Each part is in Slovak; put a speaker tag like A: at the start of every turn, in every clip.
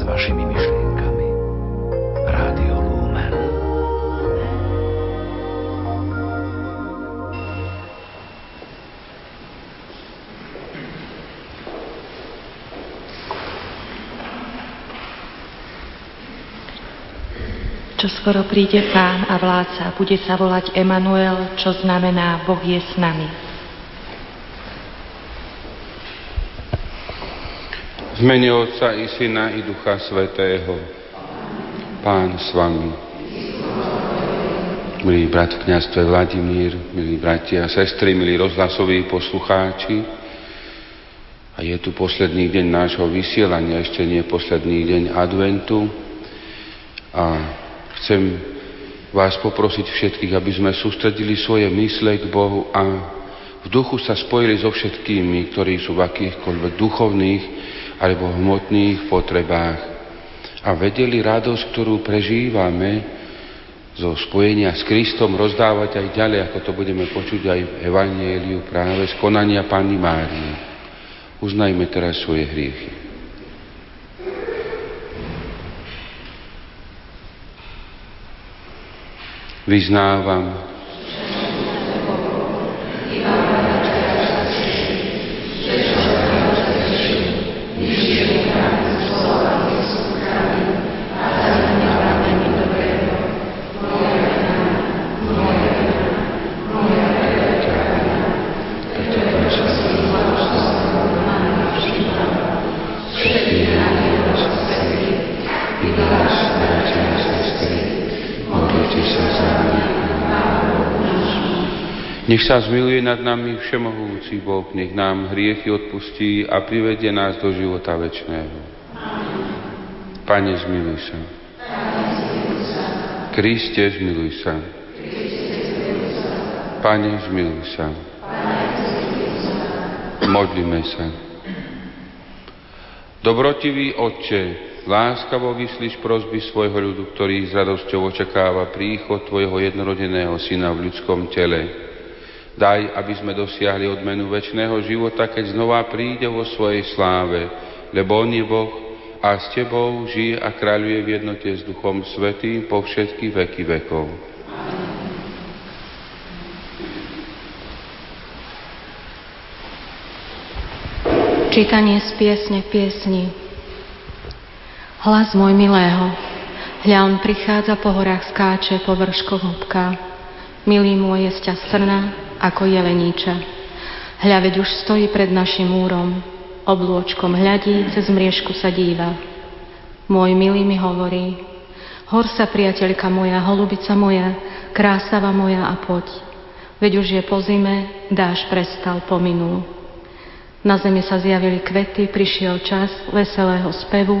A: s vašimi myšlienkami. Rádio Lumen.
B: Čo skoro príde pán a vládca, bude sa volať Emanuel, čo znamená Boh je s nami.
C: V mene Otca i Syna i Ducha Svetého. Pán s vami. Milý brat v kniazstve Vladimír, milí bratia a sestry, milí rozhlasoví poslucháči. A je tu posledný deň nášho vysielania, ešte nie posledný deň adventu. A chcem vás poprosiť všetkých, aby sme sústredili svoje mysle k Bohu a v duchu sa spojili so všetkými, ktorí sú v akýchkoľvek duchovných alebo hmotných potrebách a vedeli radosť, ktorú prežívame zo spojenia s Kristom rozdávať aj ďalej, ako to budeme počuť aj v Evangeliu práve z konania Panny Márie. Uznajme teraz svoje hriechy. Vyznávam, Nech sa zmiluje nad nami Všemohúci Boh, nech nám hriechy odpustí a privedie nás do života večného. Pane, zmiluj sa. Kriste, zmiluj sa. Pane, zmiluj sa. Modlíme sa. Dobrotivý Otče, láskavo vyslíš prosby svojho ľudu, ktorý s radosťou očakáva príchod Tvojho jednorodeného Syna v ľudskom tele Daj, aby sme dosiahli odmenu väčšného života, keď znova príde vo svojej sláve, lebo On je Boh a s Tebou žije a kráľuje v jednote s Duchom Svetým po všetky veky vekov.
B: Čítanie z piesne piesni. Hlas môj milého, hľa on prichádza po horách, skáče po vrškoch húbka. Milý môj je sťa strna, ako jeleníča. Hľa veď už stojí pred našim múrom, oblôčkom hľadí, cez mriežku sa díva. Môj milý mi hovorí, hor sa priateľka moja, holubica moja, krásava moja a poď. Veď už je po zime, dáš prestal, pominul. Na zemi sa zjavili kvety, prišiel čas veselého spevu,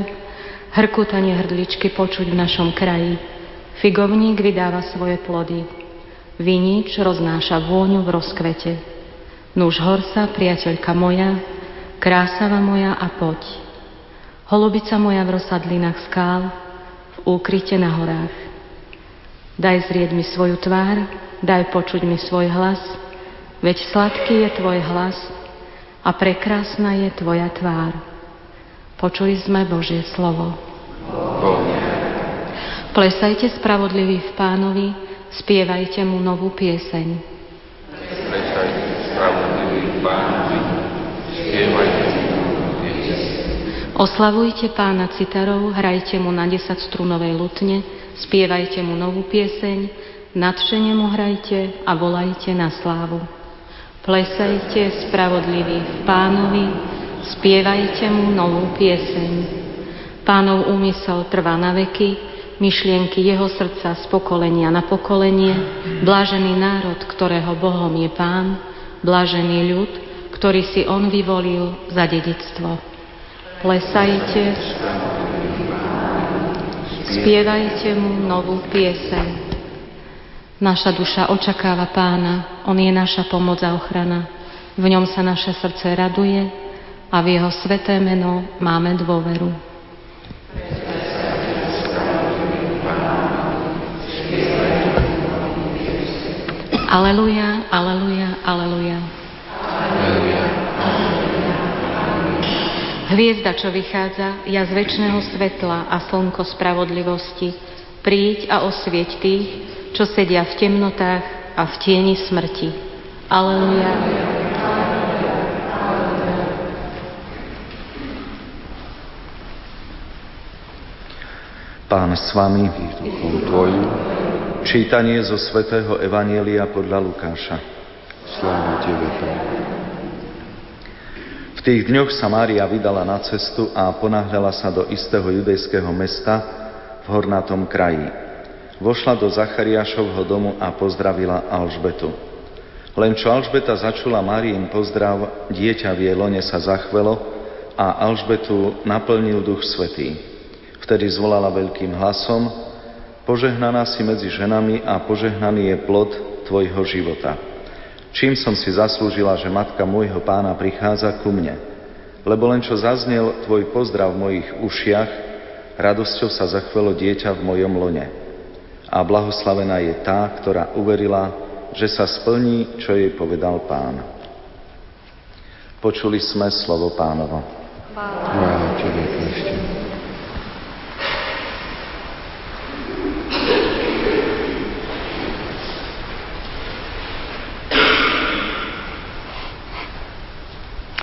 B: hrkutanie hrdličky počuť v našom kraji. Figovník vydáva svoje plody. Vinič roznáša vôňu v rozkvete. Nuž horsa, priateľka moja, krásava moja a poď. Holubica moja v rozsadlinách skál, v úkryte na horách. Daj zrieť mi svoju tvár, daj počuť mi svoj hlas, veď sladký je tvoj hlas a prekrásna je tvoja tvár. Počuli sme Božie slovo. Plesajte spravodlivý v pánovi, Spievajte mu novú pieseň. Oslavujte pána citarov, hrajte mu na desať strunovej lutne, spievajte mu novú pieseň, nadšene mu hrajte a volajte na slávu. Plesajte spravodlivý v pánovi, spievajte mu novú pieseň. Pánov úmysel trvá na veky, myšlienky jeho srdca z pokolenia na pokolenie, blážený národ, ktorého Bohom je Pán, blážený ľud, ktorý si On vyvolil za dedictvo. Plesajte, spievajte mu novú pieseň. Naša duša očakáva Pána, On je naša pomoc a ochrana. V ňom sa naše srdce raduje a v Jeho sveté meno máme dôveru. Aleluja, aleluja, aleluja. Hviezda, čo vychádza, ja z väčšného svetla a slnko spravodlivosti, príď a osvieť tých, čo sedia v temnotách a v tieni smrti. Aleluja.
D: Pán s vami, tvojim. Čítanie zo svätého Evanielia podľa Lukáša.
C: Sláva Tebe.
D: V tých dňoch sa Mária vydala na cestu a ponáhľala sa do istého judejského mesta v hornatom kraji. Vošla do Zachariášovho domu a pozdravila Alžbetu. Len čo Alžbeta začula Máriin pozdrav, dieťa v jej lone sa zachvelo a Alžbetu naplnil duch svetý. Vtedy zvolala veľkým hlasom, požehnaná si medzi ženami a požehnaný je plod tvojho života. Čím som si zaslúžila, že matka môjho pána prichádza ku mne? Lebo len čo zaznel tvoj pozdrav v mojich ušiach, radosťou sa zachvelo dieťa v mojom lone. A blahoslavená je tá, ktorá uverila, že sa splní, čo jej povedal pán. Počuli sme slovo pánovo.
C: Chvála Tebe, Kriste.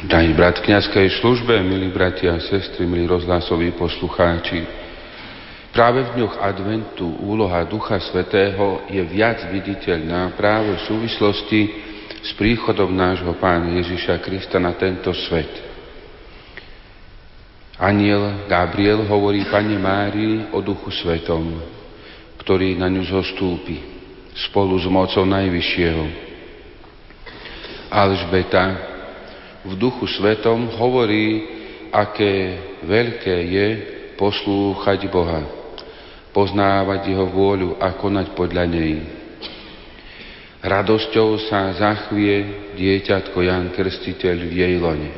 C: Drahí brat v kniazkej službe, milí bratia a sestry, milí rozhlasoví poslucháči, práve v dňoch adventu úloha Ducha Svetého je viac viditeľná práve v súvislosti s príchodom nášho Pána Ježiša Krista na tento svet. Aniel Gabriel hovorí Pane Márii o Duchu Svetom, ktorý na ňu zostúpi spolu s mocou Najvyššieho. Alžbeta v duchu svetom hovorí, aké veľké je poslúchať Boha, poznávať Jeho vôľu a konať podľa nej. Radosťou sa zachvie dieťatko Jan Krstiteľ v jej lone.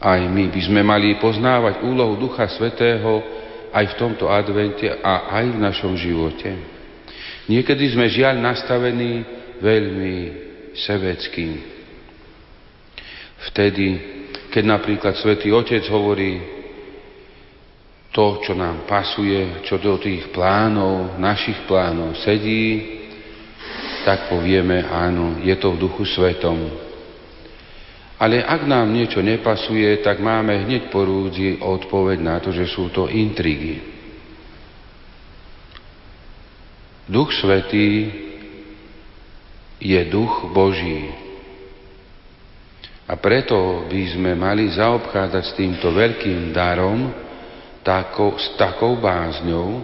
C: Aj my by sme mali poznávať úlohu Ducha Svetého aj v tomto advente a aj v našom živote. Niekedy sme žiaľ nastavení veľmi sebeckým. Vtedy, keď napríklad Svetý Otec hovorí to, čo nám pasuje, čo do tých plánov, našich plánov sedí, tak povieme, áno, je to v duchu svetom. Ale ak nám niečo nepasuje, tak máme hneď po rúdzi odpoveď na to, že sú to intrigy. Duch Svetý je duch Boží. A preto by sme mali zaobchádzať s týmto veľkým darom tako, s takou bázňou,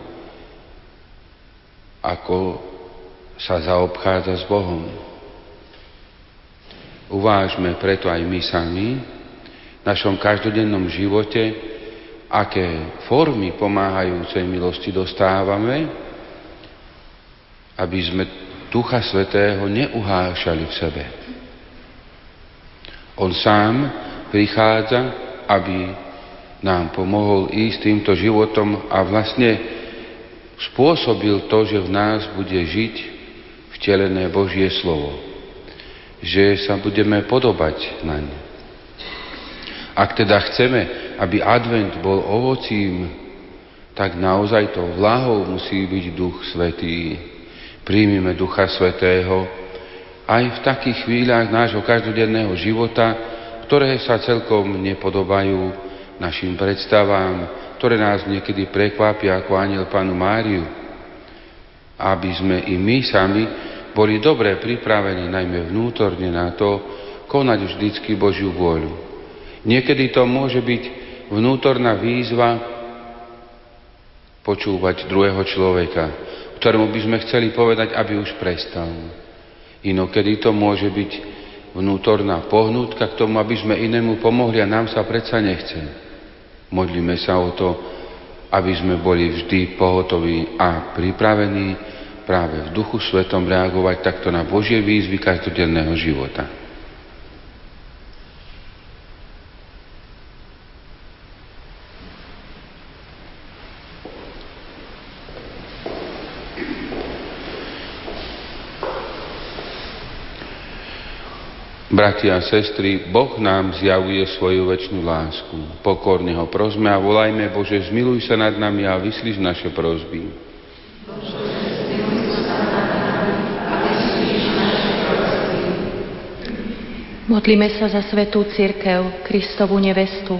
C: ako sa zaobchádza s Bohom. Uvážme preto aj my sami v našom každodennom živote, aké formy pomáhajúcej milosti dostávame, aby sme Ducha Svetého neuhášali v sebe on sám prichádza, aby nám pomohol ísť týmto životom a vlastne spôsobil to, že v nás bude žiť vtelené Božie slovo. Že sa budeme podobať na ne. Ak teda chceme, aby advent bol ovocím, tak naozaj to vlahou musí byť Duch Svetý. Príjmime Ducha Svetého, aj v takých chvíľach nášho každodenného života, ktoré sa celkom nepodobajú našim predstavám, ktoré nás niekedy prekvapia ako aniel Panu Máriu. Aby sme i my sami boli dobre pripravení, najmä vnútorne na to, konať vždycky Božiu vôľu. Niekedy to môže byť vnútorná výzva počúvať druhého človeka, ktorému by sme chceli povedať, aby už prestal Inokedy to môže byť vnútorná pohnutka k tomu, aby sme inému pomohli a nám sa predsa nechce. Modlíme sa o to, aby sme boli vždy pohotoví a pripravení práve v duchu svetom reagovať takto na Božie výzvy každodenného života. Bratia a sestry, Boh nám zjavuje svoju väčšnú lásku. Pokorne ho prosme a volajme, Bože, zmiluj sa nad nami a vyslíš naše prosby.
E: Modlíme sa za svetú církev, Kristovu nevestu,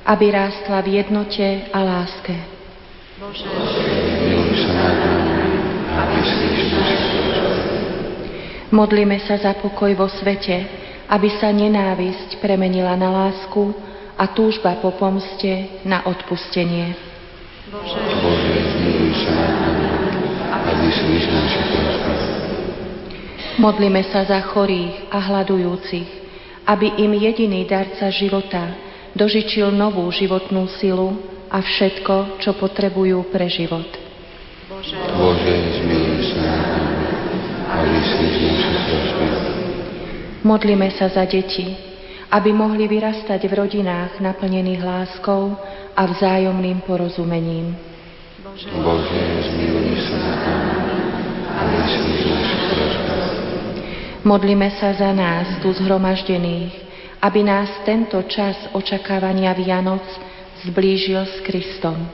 E: aby rástla v jednote a láske.
C: Bože, zmiluj sa nad nami a vyslíš naše prosby.
E: Modlíme sa za pokoj vo svete, aby sa nenávisť premenila na lásku a túžba po pomste na odpustenie.
C: Bože, Bože zmiluj sa nad nami a vyslíš naše prosby.
E: Modlíme sa za chorých a hľadujúcich, aby im jediný darca života dožičil novú životnú silu a všetko, čo potrebujú pre život.
C: Bože, Bože zmiluj sa a vyslíš naše.
E: Modlíme sa za deti, aby mohli vyrastať v rodinách naplnených láskou a vzájomným porozumením.
C: Bože, Bože zmiluj sa nad nami a vyslíš naše prosby.
E: Modlíme sa za nás tu zhromaždených, aby nás tento čas očakávania Vianoc zblížil s Kristom.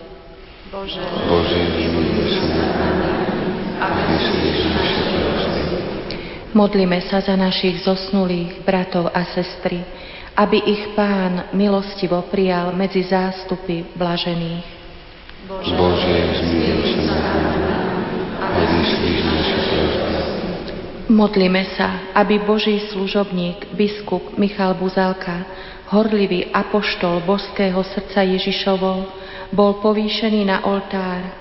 C: Bože, Bože zmiluj sa nad nami a vyslíš naše
E: Modlíme sa za našich zosnulých bratov a sestry, aby ich Pán milostivo prijal medzi zástupy blažených.
C: Bože, Bože zmiluj sa nad nami a vyslíš naše prosby.
E: Modlíme sa, aby Boží služobník, biskup Michal Buzalka, horlivý apoštol božského srdca Ježišovo, bol povýšený na oltár.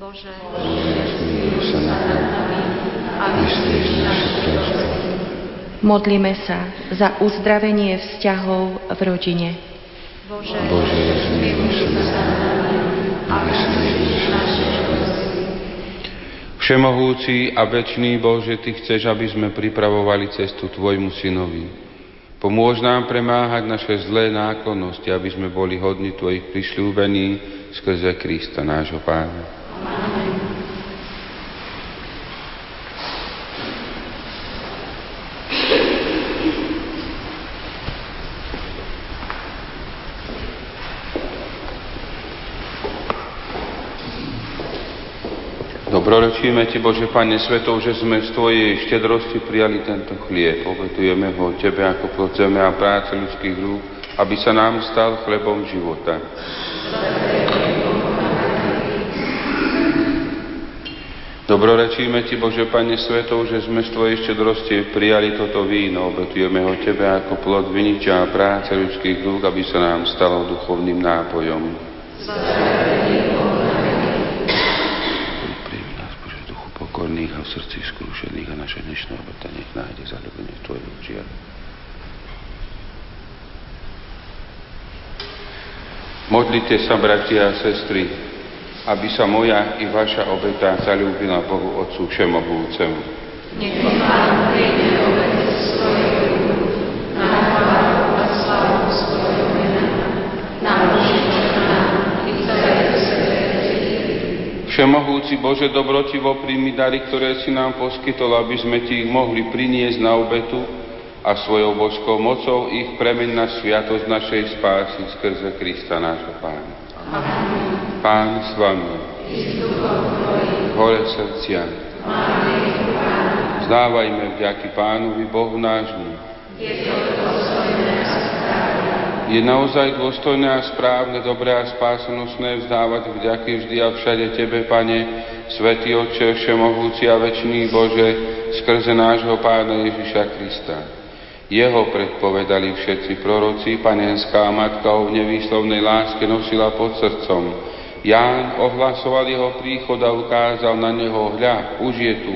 C: Bože, Bože zmiluj sa nad nami a vyslíš
E: Modlíme sa za uzdravenie vzťahov v rodine.
C: Bože, Všemohúci a večný Bože, Ty chceš, aby sme pripravovali cestu Tvojmu synovi. Pomôž nám premáhať naše zlé náklonosti, aby sme boli hodní Tvojich prišľúbení skrze Krista, nášho Pána. Amen. Dobrorečíme Ti, Bože, Pane Svetov, že sme z Tvojej štedrosti prijali tento chlieb. Obetujeme ho Tebe ako plod zeme a práce ľudských rúk, aby sa nám stal chlebom života. Dobrorečíme Ti, Bože, Pane Svetov, že sme z Tvojej štedrosti prijali toto víno. Obetujeme ho Tebe ako plod viniča a práce ľudských rúk, aby sa nám stalo duchovným nápojom. Zvaté srdci skrušených a naše dnešné obeta nech nájde zalúbenie v Tvojich očiach. Modlite sa, bratia a sestry, aby sa moja i vaša obeta zalúbila Bohu Otcu Všemohúcemu.
F: Nech Pán príjme obet svojej
C: Všemohúci Bože, dobrotivo príjmi dary, ktoré si nám poskytol, aby sme Ti ich mohli priniesť na obetu a svojou božskou mocou ich premeň na sviatosť našej spásy skrze Krista nášho Pána. Amen. Pán s Vami. Hore srdcia. Zdávajme vďaky Pánovi Bohu nášmu. Je to je naozaj dôstojné a správne, dobré a spásonosné vzdávať vďaky vždy a všade Tebe, Pane, Svetý Otče, Všemohúci a Večný Bože, skrze nášho Pána Ježiša Krista. Jeho predpovedali všetci proroci, panenská matka o nevýslovnej láske nosila pod srdcom. Ján ohlasoval jeho príchod a ukázal na neho, hľa, už je tu.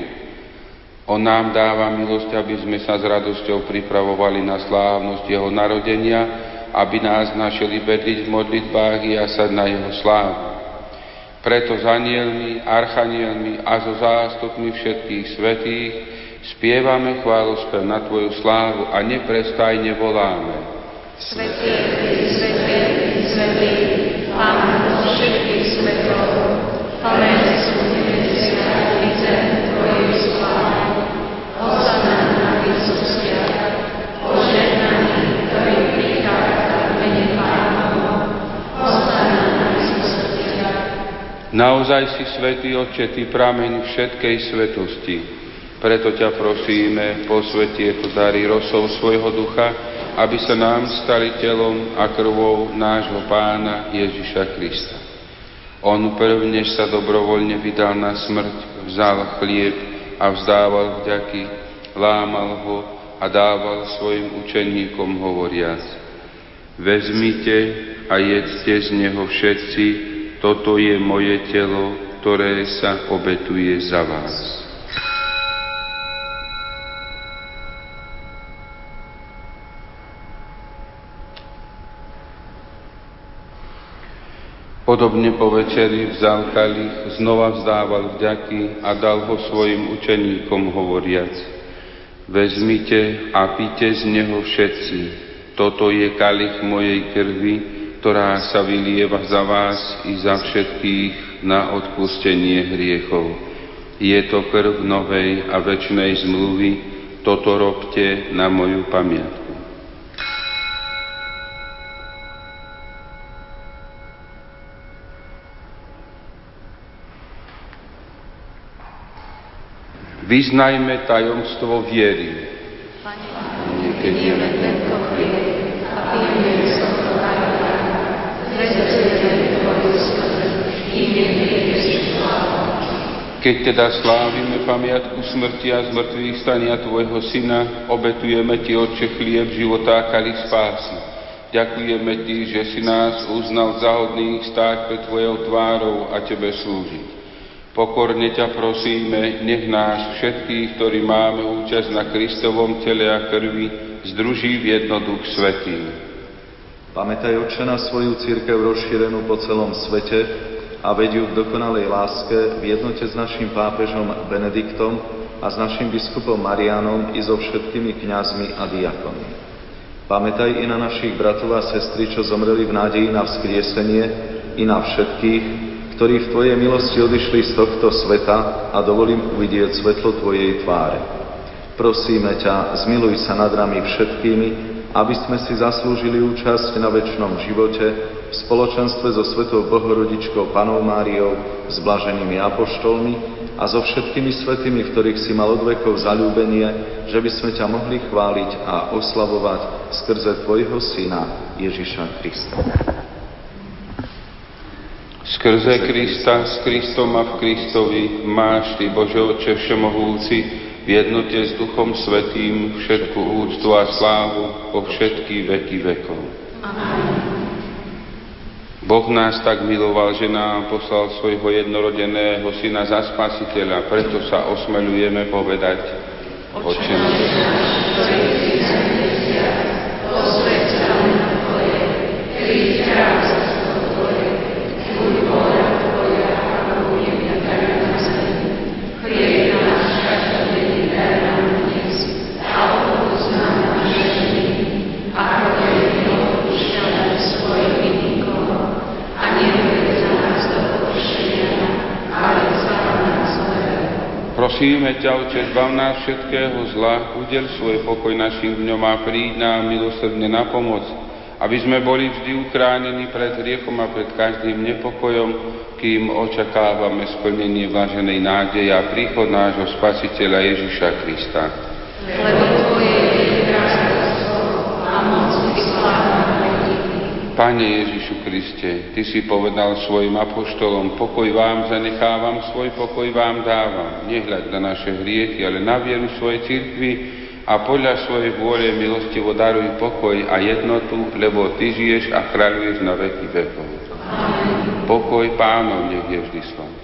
C: On nám dáva milosť, aby sme sa s radosťou pripravovali na slávnosť jeho narodenia, aby nás našeli bedliť v modlitbách i jasať na jeho slávu. Preto s anielmi, archanielmi a so zástupmi všetkých svetých spievame chválospev na Tvoju slávu a neprestajne voláme.
F: Svetý, svetý, svetý, Pán všetkých svetov, Amen. Tvoju slávu, Hosana na výsostiach,
C: Naozaj si svätý Otče, Ty prameň všetkej svetosti. Preto ťa prosíme, posveti tieto dary rosou svojho ducha, aby sa nám stali telom a krvou nášho pána Ježiša Krista. On prv, než sa dobrovoľne vydal na smrť, vzal chlieb a vzdával vďaky, lámal ho a dával svojim učeníkom hovoriac. Vezmite a jedzte z neho všetci, toto je moje telo, ktoré sa obetuje za vás. Podobne po večeri vzal kalich, znova vzdával vďaky a dal ho svojim učeníkom hovoriac. Vezmite a pite z neho všetci. Toto je kalich mojej krvi, ktorá sa vylieva za vás i za všetkých na odpustenie hriechov. Je to krv novej a väčšnej zmluvy, toto robte na moju pamiatku. Vyznajme tajomstvo viery. Pane, niekedy tento chvíľ a keď teda slávime pamiatku smrti a zmrtvých stania Tvojho Syna, obetujeme Ti, Otče, chlieb života a kali spásy. Ďakujeme Ti, že si nás uznal za hodných stáť pred Tvojou tvárou a Tebe slúžiť. Pokorne ťa prosíme, nech nás všetkých, ktorí máme účasť na Kristovom tele a krvi, združí v jednoduch svetý.
D: Pamätaj, Otče, na svoju církev rozšírenú po celom svete a vedú v dokonalej láske v jednote s našim pápežom Benediktom a s našim biskupom Marianom i so všetkými kňazmi a diakonmi. Pamätaj i na našich bratov a sestry, čo zomreli v nádeji na vzkriesenie, i na všetkých, ktorí v Tvojej milosti odišli z tohto sveta a dovolím uvidieť svetlo Tvojej tváre. Prosíme ťa, zmiluj sa nad nami všetkými, aby sme si zaslúžili účasť na väčšnom živote v spoločenstve so Svetou Bohorodičkou Panou Máriou, s blaženými apoštolmi a so všetkými svetými, v ktorých si mal od vekov zalúbenie, že by sme ťa mohli chváliť a oslavovať skrze Tvojho Syna Ježiša Krista.
C: Skrze Krista, s Kristom a v Kristovi máš Ty, Bože Oče Všemohúci, v jednote s Duchom Svetým všetku úctu a slávu po všetky veky vekov. Boh nás tak miloval, že nám poslal svojho jednorodeného syna za spasiteľa, preto sa osmelujeme povedať Oče Prosíme ťa, Oče, zbav nás všetkého zla, udel svoj pokoj našim dňom a príď nám milosrdne na pomoc, aby sme boli vždy uchránení pred hriechom a pred každým nepokojom, kým očakávame splnenie blaženej nádeje a príchod nášho Spasiteľa Ježiša Krista. Lebo Tvoje je a moc i sláva Pane Ježišu Kriste, Ty si povedal svojim apoštolom, pokoj vám zanechávam, svoj pokoj vám dávam. Nehľad na naše hriechy, ale na vieru svojej cirkvi a podľa svojej vôle milostivo daruj pokoj a jednotu, lebo Ty žiješ a kráľuješ na veky vekov. Pokoj pánov nech je vždy s vami.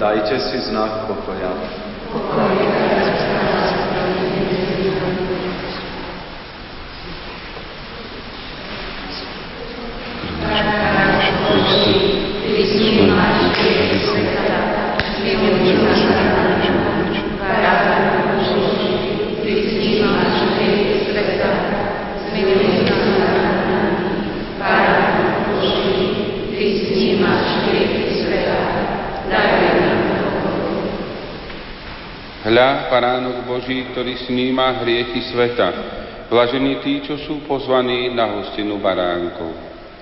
D: Dajte si znak pokoja. Pokoj.
C: Hľa, Paránok Boží, ktorý sníma hriechy sveta. Blažení tí, čo sú pozvaní na hostinu baránkov.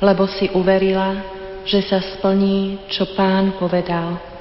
E: lebo si uverila, že sa splní, čo pán povedal.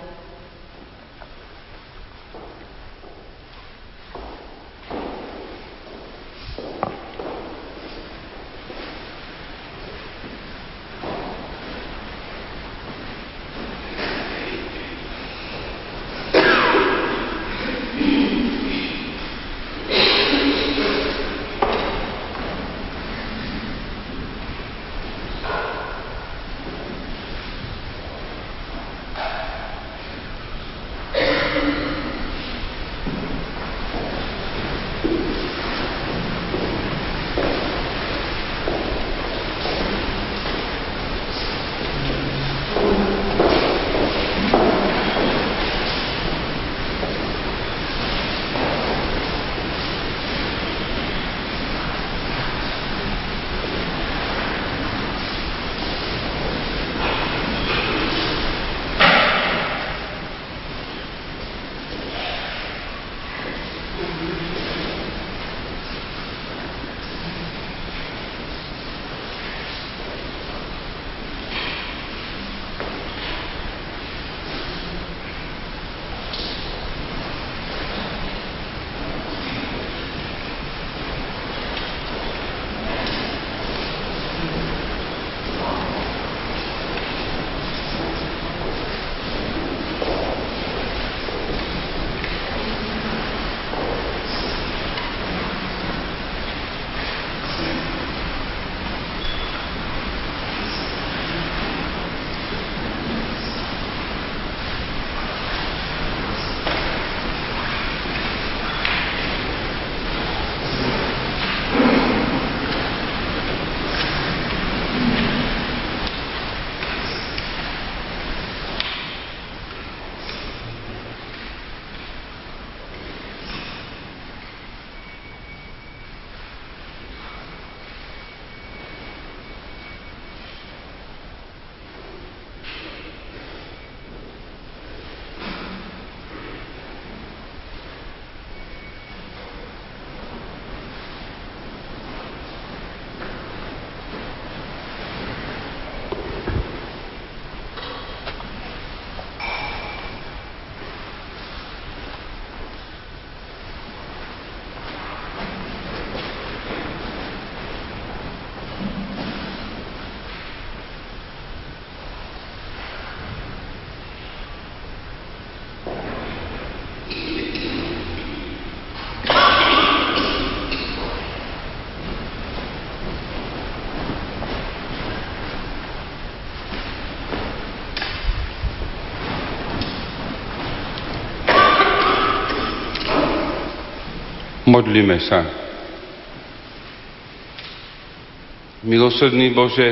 C: Modlíme sa. Milosrdný Bože,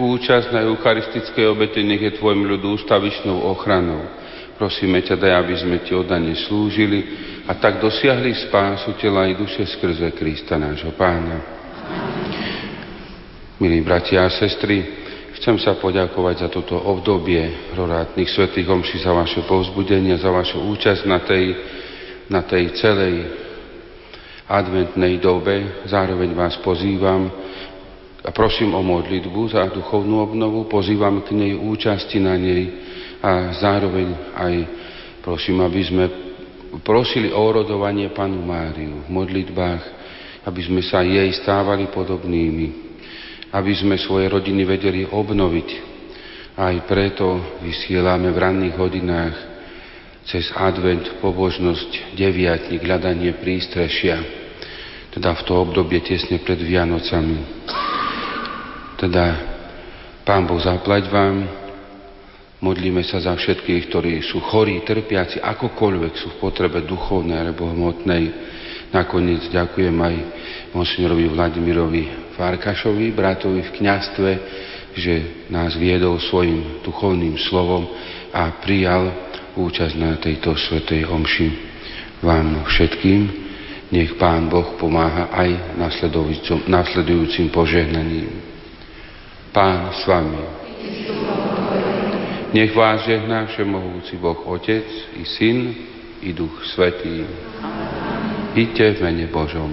C: účasť na eucharistickej obete nech je Tvojim ľudu ústavičnou ochranou. Prosíme ťa, daj, aby sme Ti oddane slúžili a tak dosiahli spásu tela i duše skrze Krista nášho Pána. Milí bratia a sestry, chcem sa poďakovať za toto obdobie rorátnych svetých omši, za vaše povzbudenie, za vašu účasť na tej, na tej celej adventnej dobe. Zároveň vás pozývam a prosím o modlitbu za duchovnú obnovu, pozývam k nej účasti na nej a zároveň aj prosím, aby sme prosili o orodovanie Panu Máriu v modlitbách, aby sme sa jej stávali podobnými, aby sme svoje rodiny vedeli obnoviť. Aj preto vysielame v ranných hodinách cez advent pobožnosť deviatník, hľadanie prístrešia teda v to obdobie tesne pred Vianocami. Teda Pán Boh zaplať vám, modlíme sa za všetkých, ktorí sú chorí, trpiaci, akokoľvek sú v potrebe duchovnej alebo hmotnej. Nakoniec ďakujem aj monsignorovi Vladimirovi Farkašovi, bratovi v kňastve, že nás viedol svojim duchovným slovom a prijal účasť na tejto svetej omši. Vám všetkým nech Pán Boh pomáha aj nasledujúcim požehnaním. Pán s vami. Nech vás žehná všemohúci Boh Otec i Syn i Duch Svetý. Iďte v mene Božom.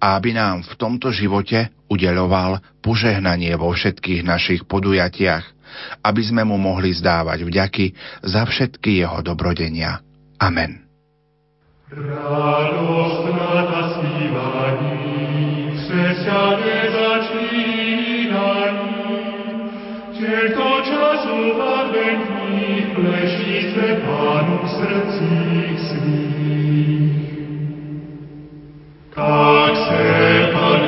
G: a aby nám v tomto živote udeľoval požehnanie vo všetkých našich podujatiach, aby sme mu mohli zdávať vďaky za všetky jeho dobrodenia. Amen. Radosť nad času v adventních Pánu v srdcích svých. Tak se Pan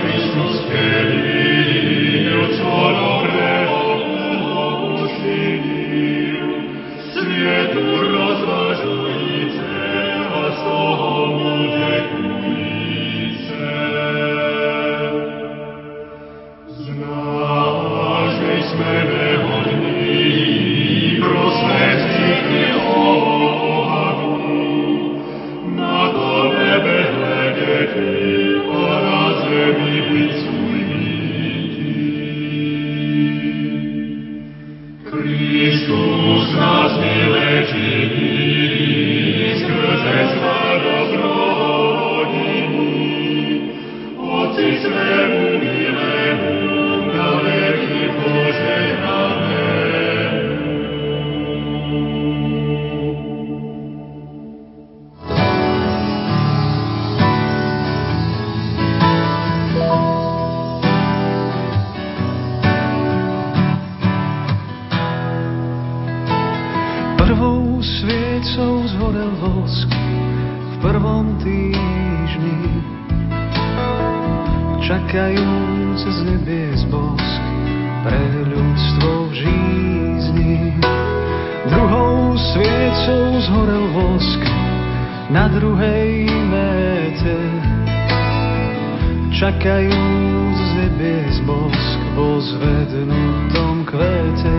H: bosk vo zvednutom kvete.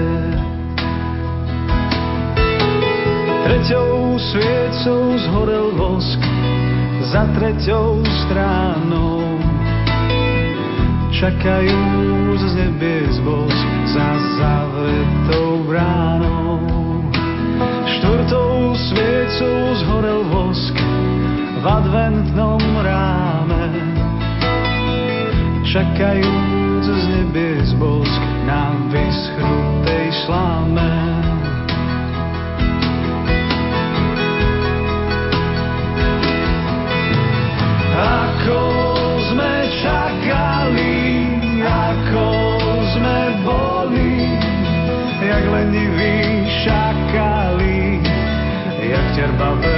H: Treťou sviecou zhorel vosk za treťou stranou čakajú z nebies bosk za zavretou bránou. Štvrtou sviecou zhorel vosk v adventnom ráme. Čakajú nebies bosk na vyschnutej sláme. Ako sme čakali ako sme boli, jak leniví šakali, jak terbavé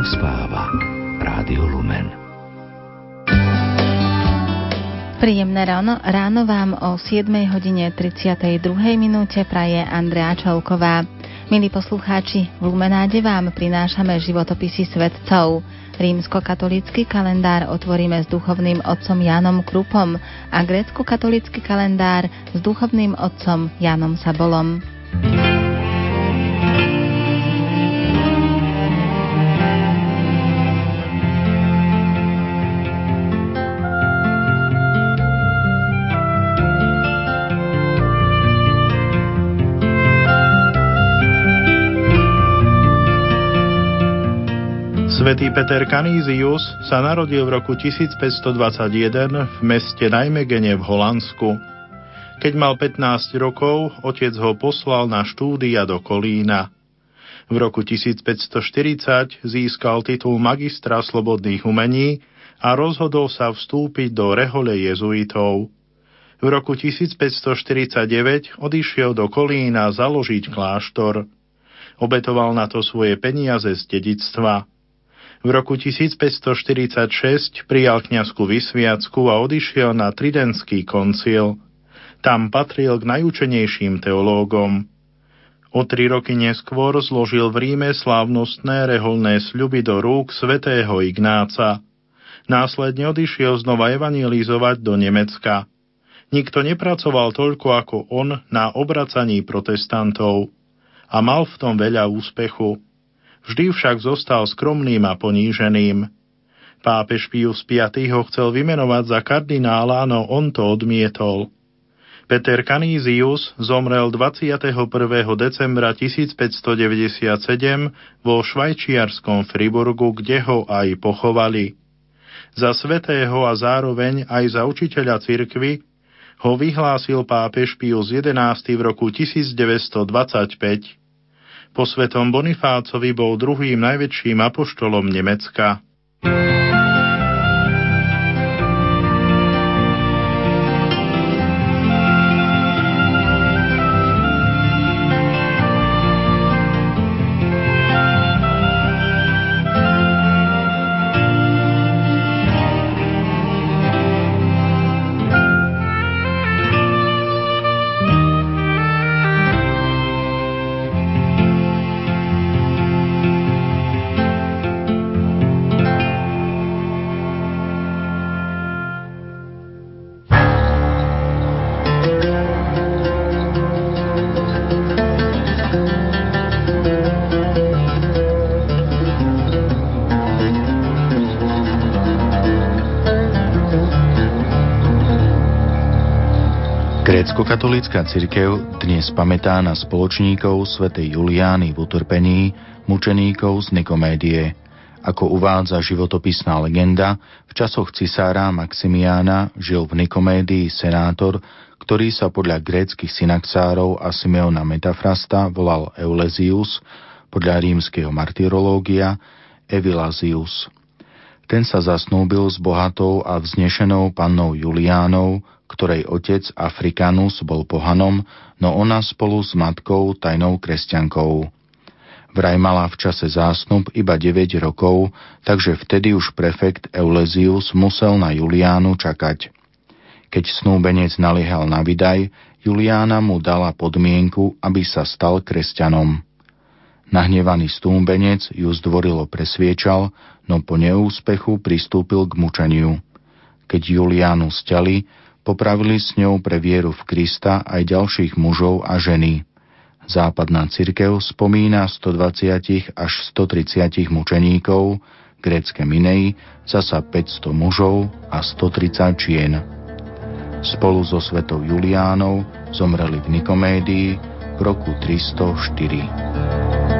A: uspáva. Rádio Lumen.
I: Príjemné ráno, ráno vám o 7 hodine 32. minúte praje Andrea Čelková. Milí poslucháči, v Lumenáde vám prinášame životopisy svetcov. Rímsko-katolícky kalendár otvoríme s duchovným otcom Jánom Krupom a grécko-katolícky kalendár s duchovným otcom Jánom Sabolom.
J: Svetý Peter Canisius sa narodil v roku 1521 v meste Najmegene v Holandsku. Keď mal 15 rokov, otec ho poslal na štúdia do Kolína. V roku 1540 získal titul magistra slobodných umení a rozhodol sa vstúpiť do rehole jezuitov. V roku 1549 odišiel do Kolína založiť kláštor. Obetoval na to svoje peniaze z dedictva. V roku 1546 prijal kňazku vysviacku a odišiel na Tridentský koncil. Tam patril k najúčenejším teológom. O tri roky neskôr zložil v Ríme slávnostné reholné sľuby do rúk svätého Ignáca. Následne odišiel znova evangelizovať do Nemecka. Nikto nepracoval toľko ako on na obracaní protestantov a mal v tom veľa úspechu. Vždy však zostal skromným a poníženým. Pápež Pius V ho chcel vymenovať za kardinála, no on to odmietol. Peter Canisius zomrel 21. decembra 1597 vo švajčiarskom Friburgu, kde ho aj pochovali. Za svetého a zároveň aj za učiteľa cirkvy ho vyhlásil pápež Pius XI v roku 1925. Po svetom Bonifácovi bol druhým najväčším apoštolom Nemecka. Grécko-katolícka cirkev dnes pamätá na spoločníkov svätej Juliány v utrpení, mučeníkov z Nikomédie. Ako uvádza životopisná legenda, v časoch cisára Maximiána žil v Nikomédii senátor, ktorý sa podľa gréckych synaxárov a Simeona Metafrasta volal Eulezius, podľa rímskeho martyrológia Evilazius. Ten sa zasnúbil s bohatou a vznešenou pannou Juliánou, ktorej otec Afrikanus bol pohanom, no ona spolu s matkou tajnou kresťankou. Vraj mala v čase zásnub iba 9 rokov, takže vtedy už prefekt Eulezius musel na Juliánu čakať. Keď snúbenec naliehal na vydaj, Juliána mu dala podmienku, aby sa stal kresťanom.
K: Nahnevaný stúmbenec ju zdvorilo presviečal, no po neúspechu pristúpil k mučeniu. Keď Juliánu stiali, popravili s ňou pre vieru v Krista aj ďalších mužov a ženy. Západná cirkev spomína 120 až 130 mučeníkov, grécke Minei zasa 500 mužov a 130 čien. Spolu so svetou Juliánou zomreli v Nikomédii v roku 304.